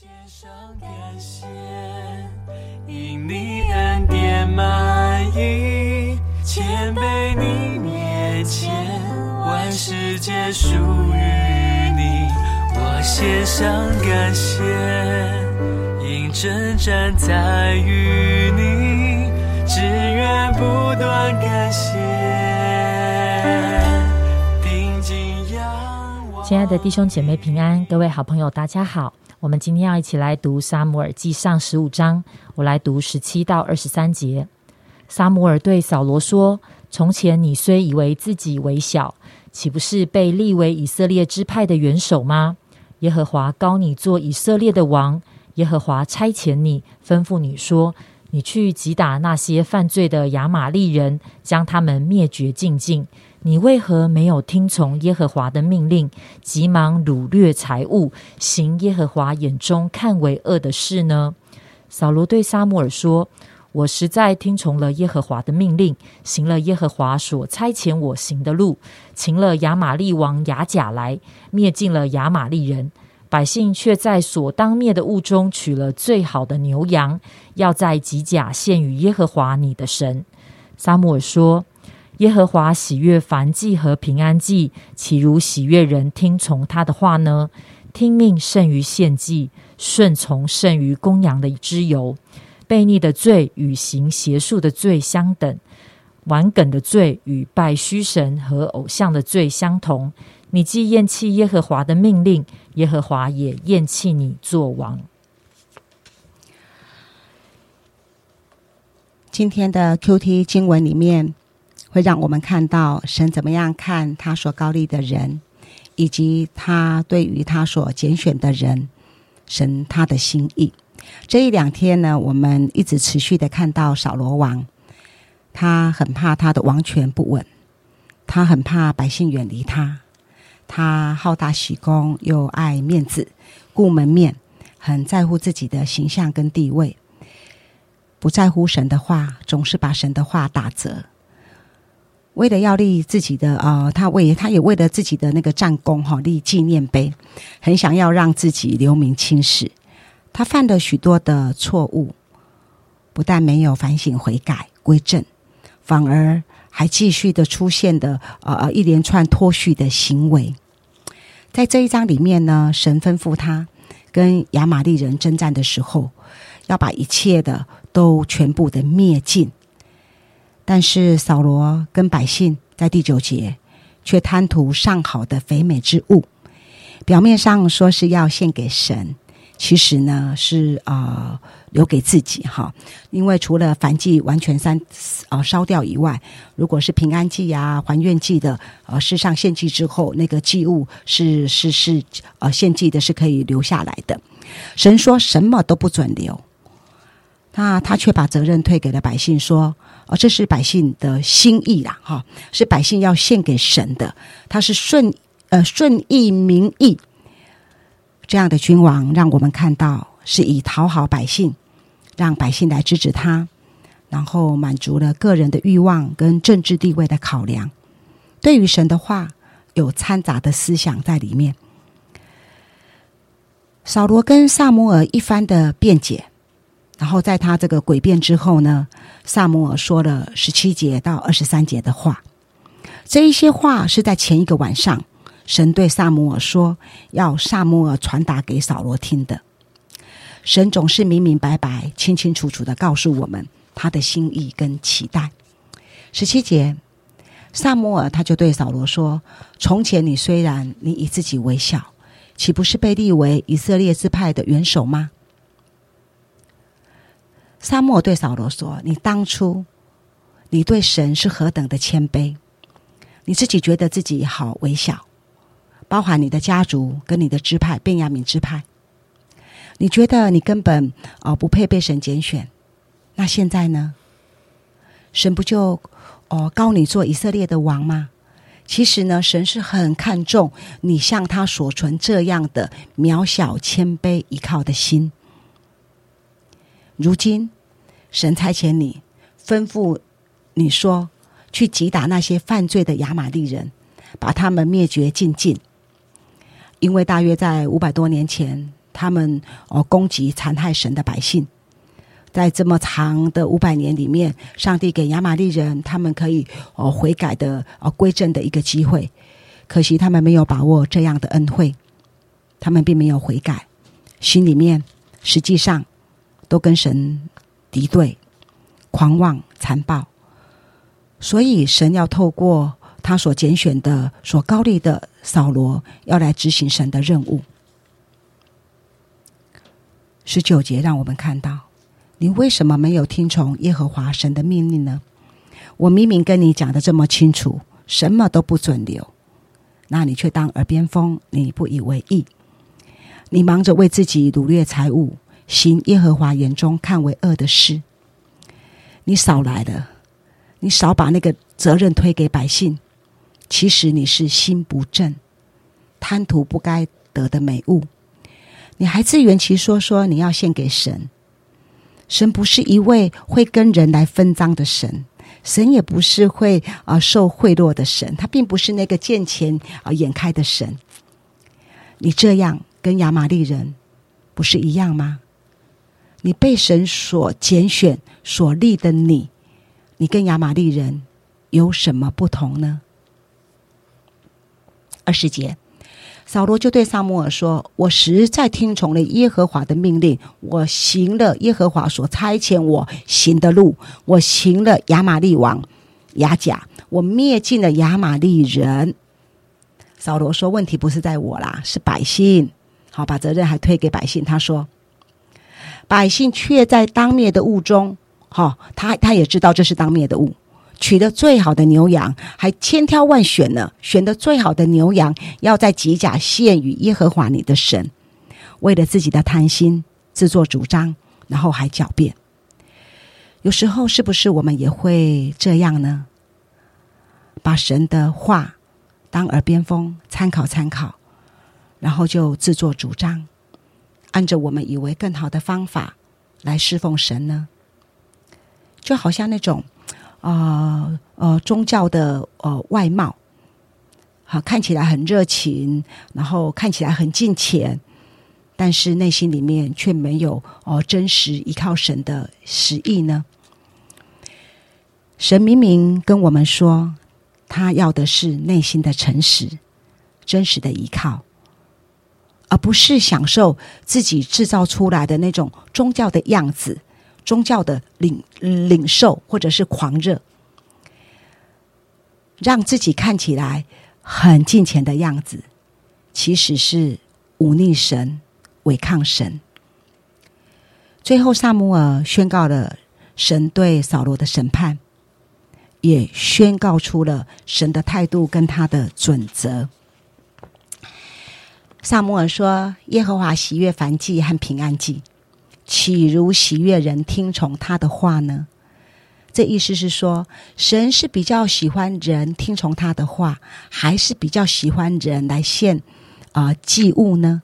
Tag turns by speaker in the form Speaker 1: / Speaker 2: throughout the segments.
Speaker 1: 献上感谢，因你恩典满溢，谦卑你面前，万事皆属于你。我献上感谢，因征战在于你，只愿不断感谢。定睛仰望
Speaker 2: 亲爱的弟兄姐妹平安，各位好朋友大家好。我们今天要一起来读撒母耳记上十五章，我来读十七到二十三节。撒母耳对扫罗说：“从前你虽以为自己为小，岂不是被立为以色列支派的元首吗？耶和华高你做以色列的王，耶和华差遣你，吩咐你说：你去击打那些犯罪的亚玛利人，将他们灭绝尽尽。你为何没有听从耶和华的命令，急忙掳掠财物，行耶和华眼中看为恶的事呢？”扫罗对撒母耳说：“我实在听从了耶和华的命令，行了耶和华所差遣我行的路，擒了亚玛利王亚甲来，灭尽了亚玛利人。百姓却在所当灭的物中取了最好的牛羊，要在吉甲献与耶和华你的神。”撒母耳说：“耶和华喜悦燔祭和平安祭，岂如喜悦人听从他的话呢？听命胜于献祭，顺从胜于公羊的脂油。悖逆的罪与行邪术的罪相等，顽梗的罪与拜虚神和偶像的罪相同。你既厌弃耶和华的命令，耶和华也厌弃你做王。
Speaker 3: 今天的 QT 经文里面，会让我们看到神怎么样看他所高立的人，以及他对于他所拣选的人，神他的心意。这一两天呢，我们一直持续的看到扫罗王，他很怕他的王权不稳，他很怕百姓远离他，他好大喜功，又爱面子，顾门面，很在乎自己的形象跟地位。不在乎神的话，总是把神的话打折。为了要立自己的呃，他为他也为了自己的那个战功哈立纪念碑，很想要让自己留名青史。他犯了许多的错误，不但没有反省悔改归正，反而还继续的出现的呃呃一连串脱序的行为。在这一章里面呢，神吩咐他跟亚玛利人征战的时候，要把一切的。都全部的灭尽，但是扫罗跟百姓在第九节却贪图上好的肥美之物，表面上说是要献给神，其实呢是啊留给自己哈，因为除了燔祭完全删啊烧掉以外，如果是平安祭啊还愿祭的呃世上献祭之后，那个祭物是是是呃献祭的是可以留下来的，神说什么都不准留。那他却把责任推给了百姓，说：“哦，这是百姓的心意啦，哈，是百姓要献给神的。他是顺呃顺义民意这样的君王，让我们看到是以讨好百姓，让百姓来支持他，然后满足了个人的欲望跟政治地位的考量。对于神的话，有掺杂的思想在里面。扫罗跟萨摩尔一番的辩解。”然后在他这个诡辩之后呢，萨摩尔说了十七节到二十三节的话。这一些话是在前一个晚上，神对萨摩尔说，要萨摩尔传达给扫罗听的。神总是明明白白、清清楚楚的告诉我们他的心意跟期待。十七节，萨摩尔他就对扫罗说：“从前你虽然你以自己为小，岂不是被立为以色列支派的元首吗？”沙漠对扫罗说：“你当初，你对神是何等的谦卑，你自己觉得自己好微小，包含你的家族跟你的支派，便雅悯支派，你觉得你根本哦不配被神拣选。那现在呢？神不就哦高你做以色列的王吗？其实呢，神是很看重你向他所存这样的渺小、谦卑、依靠的心。”如今，神差遣你，吩咐你说，去击打那些犯罪的亚玛利人，把他们灭绝尽尽。因为大约在五百多年前，他们哦攻击残害神的百姓。在这么长的五百年里面，上帝给亚玛利人他们可以哦悔改的哦归正的一个机会，可惜他们没有把握这样的恩惠，他们并没有悔改，心里面实际上都跟神敌对、狂妄、残暴，所以神要透过他所拣选的、所高立的扫罗，要来执行神的任务。十九节让我们看到。你为什么没有听从耶和华神的命令呢？我明明跟你讲的这么清楚，什么都不准留，那你却当耳边风，你不以为意。你忙着为自己掳掠财物，行耶和华眼中看为恶的事。你少来了，你少把那个责任推给百姓。其实你是心不正，贪图不该得的美物。你还自圆其说，说你要献给神。神不是一位会跟人来分赃的神，神也不是会啊受贿赂的神，他并不是那个见钱啊眼开的神。你这样跟亚玛利人不是一样吗？你被神所拣选、所立的你，你跟亚玛利人有什么不同呢？二十节。扫罗就对萨摩尔说：“我实在听从了耶和华的命令，我行了耶和华所差遣我行的路，我行了亚玛利王亚甲，我灭尽了亚玛利人。”扫罗说：“问题不是在我啦，是百姓。好，把责任还推给百姓。他说，百姓却在当灭的物中，好，他他也知道这是当灭的物。”取得最好的牛羊，还千挑万选呢。选的最好的牛羊，要在吉甲献与耶和华你的神。为了自己的贪心，自作主张，然后还狡辩。有时候，是不是我们也会这样呢？把神的话当耳边风，参考参考，然后就自作主张，按着我们以为更好的方法来侍奉神呢？就好像那种。啊呃，宗教的呃外貌，好看起来很热情，然后看起来很敬虔，但是内心里面却没有哦真实依靠神的实意呢。神明明跟我们说，他要的是内心的诚实、真实的依靠，而不是享受自己制造出来的那种宗教的样子。宗教的领领受，或者是狂热，让自己看起来很敬虔的样子，其实是忤逆神、违抗神。最后，萨姆尔宣告了神对扫罗的审判，也宣告出了神的态度跟他的准则。萨摩尔说：“耶和华喜悦凡祭和平安祭。”岂如喜悦人听从他的话呢？这意思是说，神是比较喜欢人听从他的话，还是比较喜欢人来献啊祭物呢？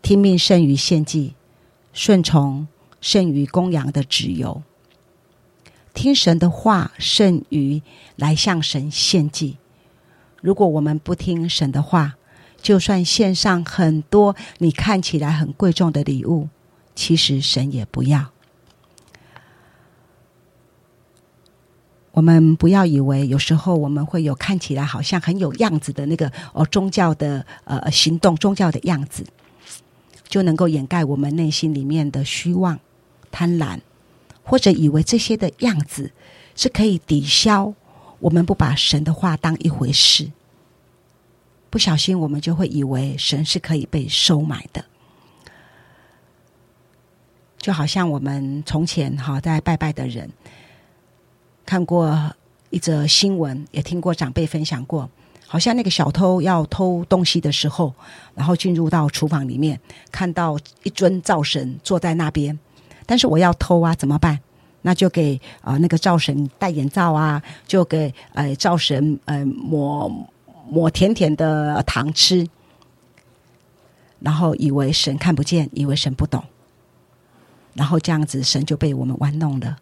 Speaker 3: 听命胜于献祭，顺从胜于公羊的旨由。听神的话胜于来向神献祭。如果我们不听神的话，就算献上很多你看起来很贵重的礼物。其实神也不要，我们不要以为有时候我们会有看起来好像很有样子的那个哦宗教的呃行动，宗教的样子，就能够掩盖我们内心里面的虚妄、贪婪，或者以为这些的样子是可以抵消我们不把神的话当一回事，不小心我们就会以为神是可以被收买的。就好像我们从前哈在拜拜的人，看过一则新闻，也听过长辈分享过，好像那个小偷要偷东西的时候，然后进入到厨房里面，看到一尊灶神坐在那边，但是我要偷啊，怎么办？那就给啊那个灶神戴眼罩啊，就给呃灶神呃抹抹甜甜的糖吃，然后以为神看不见，以为神不懂。然后这样子，神就被我们玩弄了。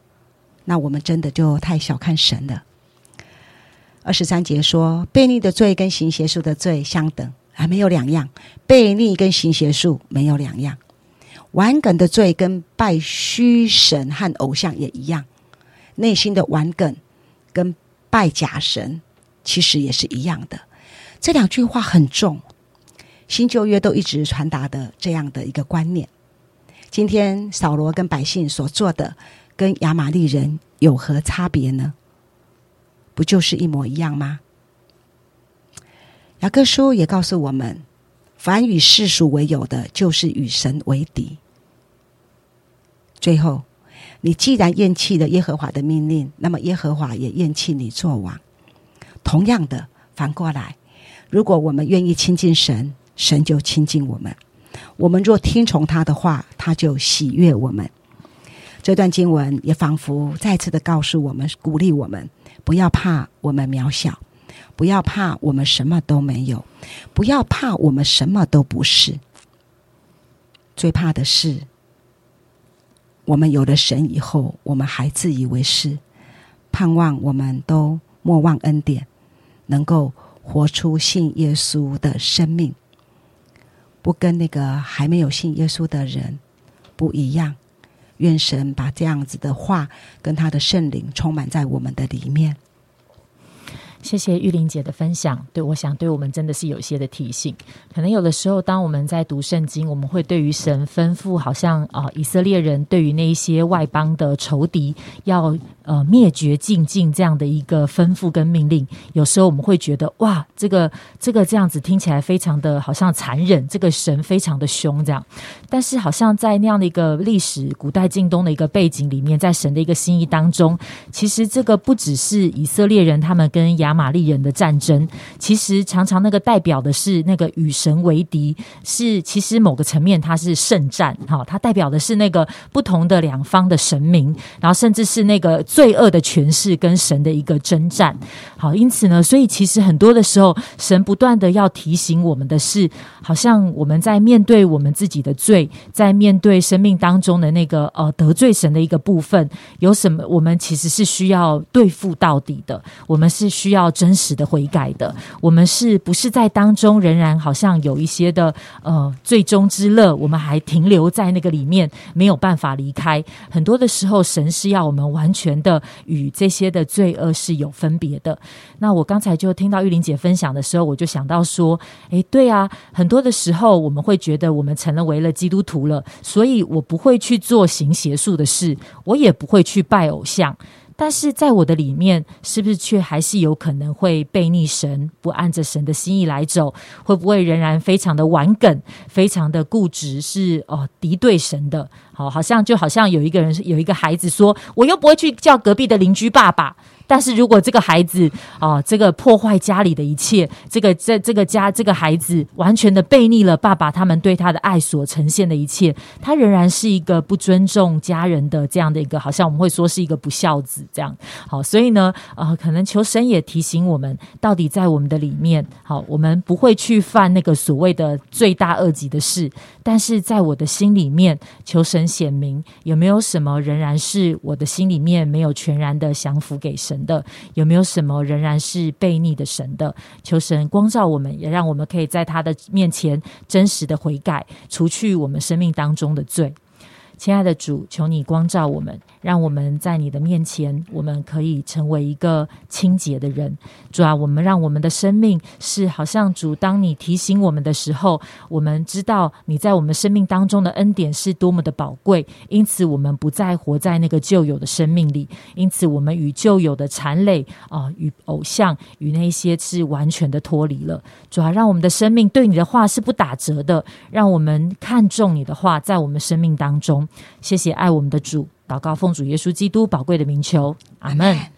Speaker 3: 那我们真的就太小看神了。二十三节说，悖逆的罪跟行邪术的罪相等，还，没有两样。悖逆跟行邪术没有两样。顽梗的罪跟拜虚神和偶像也一样，内心的顽梗跟拜假神其实也是一样的。这两句话很重，新旧约都一直传达的这样的一个观念。今天扫罗跟百姓所做的，跟亚玛利人有何差别呢？不就是一模一样吗？雅各书也告诉我们。凡与世俗为友的，就是与神为敌。最后，你既然厌弃了耶和华的命令，那么耶和华也厌弃你做王。同样的，反过来，如果我们愿意亲近神，神就亲近我们；我们若听从他的话，他就喜悦我们。这段经文也仿佛再次的告诉我们，鼓励我们不要怕，我们渺小。不要怕，我们什么都没有；不要怕，我们什么都不是。最怕的是，我们有了神以后，我们还自以为是，盼望我们都莫忘恩典，能够活出信耶稣的生命，不跟那个还没有信耶稣的人不一样。愿神把这样子的话跟他的圣灵充满在我们的里面。
Speaker 2: 谢谢玉玲姐的分享，对我想对我们真的是有些的提醒。可能有的时候，当我们在读圣经，我们会对于神吩咐，好像啊，以色列人对于那一些外邦的仇敌要呃灭绝尽尽这样的一个吩咐跟命令，有时候我们会觉得哇，这个这个这样子听起来非常的好像残忍，这个神非常的凶这样。但是好像在那样的一个历史古代近东的一个背景里面，在神的一个心意当中，其实这个不只是以色列人他们跟亚亚玛利人的战争，其实常常那个代表的是那个与神为敌，是其实某个层面它是圣战，哈，它代表的是那个不同的两方的神明，然后甚至是那个罪恶的权势跟神的一个征战，好，因此呢，所以其实很多的时候，神不断的要提醒我们的是，好像我们在面对我们自己的罪，在面对生命当中的那个呃得罪神的一个部分，有什么我们其实是需要对付到底的，我们是需要。要真实的悔改的，我们是不是在当中仍然好像有一些的呃最终之乐，我们还停留在那个里面，没有办法离开。很多的时候，神是要我们完全的与这些的罪恶是有分别的。那我刚才就听到玉玲姐分享的时候，我就想到说，诶，对啊，很多的时候我们会觉得我们成了为了基督徒了，所以我不会去做行邪术的事，我也不会去拜偶像。但是在我的里面，是不是却还是有可能会背逆神，不按着神的心意来走？会不会仍然非常的顽梗，非常的固执，是哦敌对神的？好，好像就好像有一个人有一个孩子说，我又不会去叫隔壁的邻居爸爸。但是如果这个孩子啊，这个破坏家里的一切，这个在这个家这个孩子完全的背逆了爸爸他们对他的爱所呈现的一切，他仍然是一个不尊重家人的这样的一个，好像我们会说是一个不孝子这样。好，所以呢，呃，可能求神也提醒我们，到底在我们的里面，好，我们不会去犯那个所谓的罪大恶极的事，但是在我的心里面，求神显明有没有什么仍然是我的心里面没有全然的降服给神。的有没有什么仍然是悖逆的神的？求神光照我们，也让我们可以在他的面前真实的悔改，除去我们生命当中的罪。亲爱的主，求你光照我们。让我们在你的面前，我们可以成为一个清洁的人。主啊，我们让我们的生命是好像主，当你提醒我们的时候，我们知道你在我们生命当中的恩典是多么的宝贵。因此，我们不再活在那个旧有的生命里。因此，我们与旧有的残累啊，与偶像，与那些是完全的脱离了。主啊，让我们的生命对你的话是不打折的。让我们看重你的话，在我们生命当中。谢谢爱我们的主。祷告奉主耶稣基督宝贵的名求，阿门。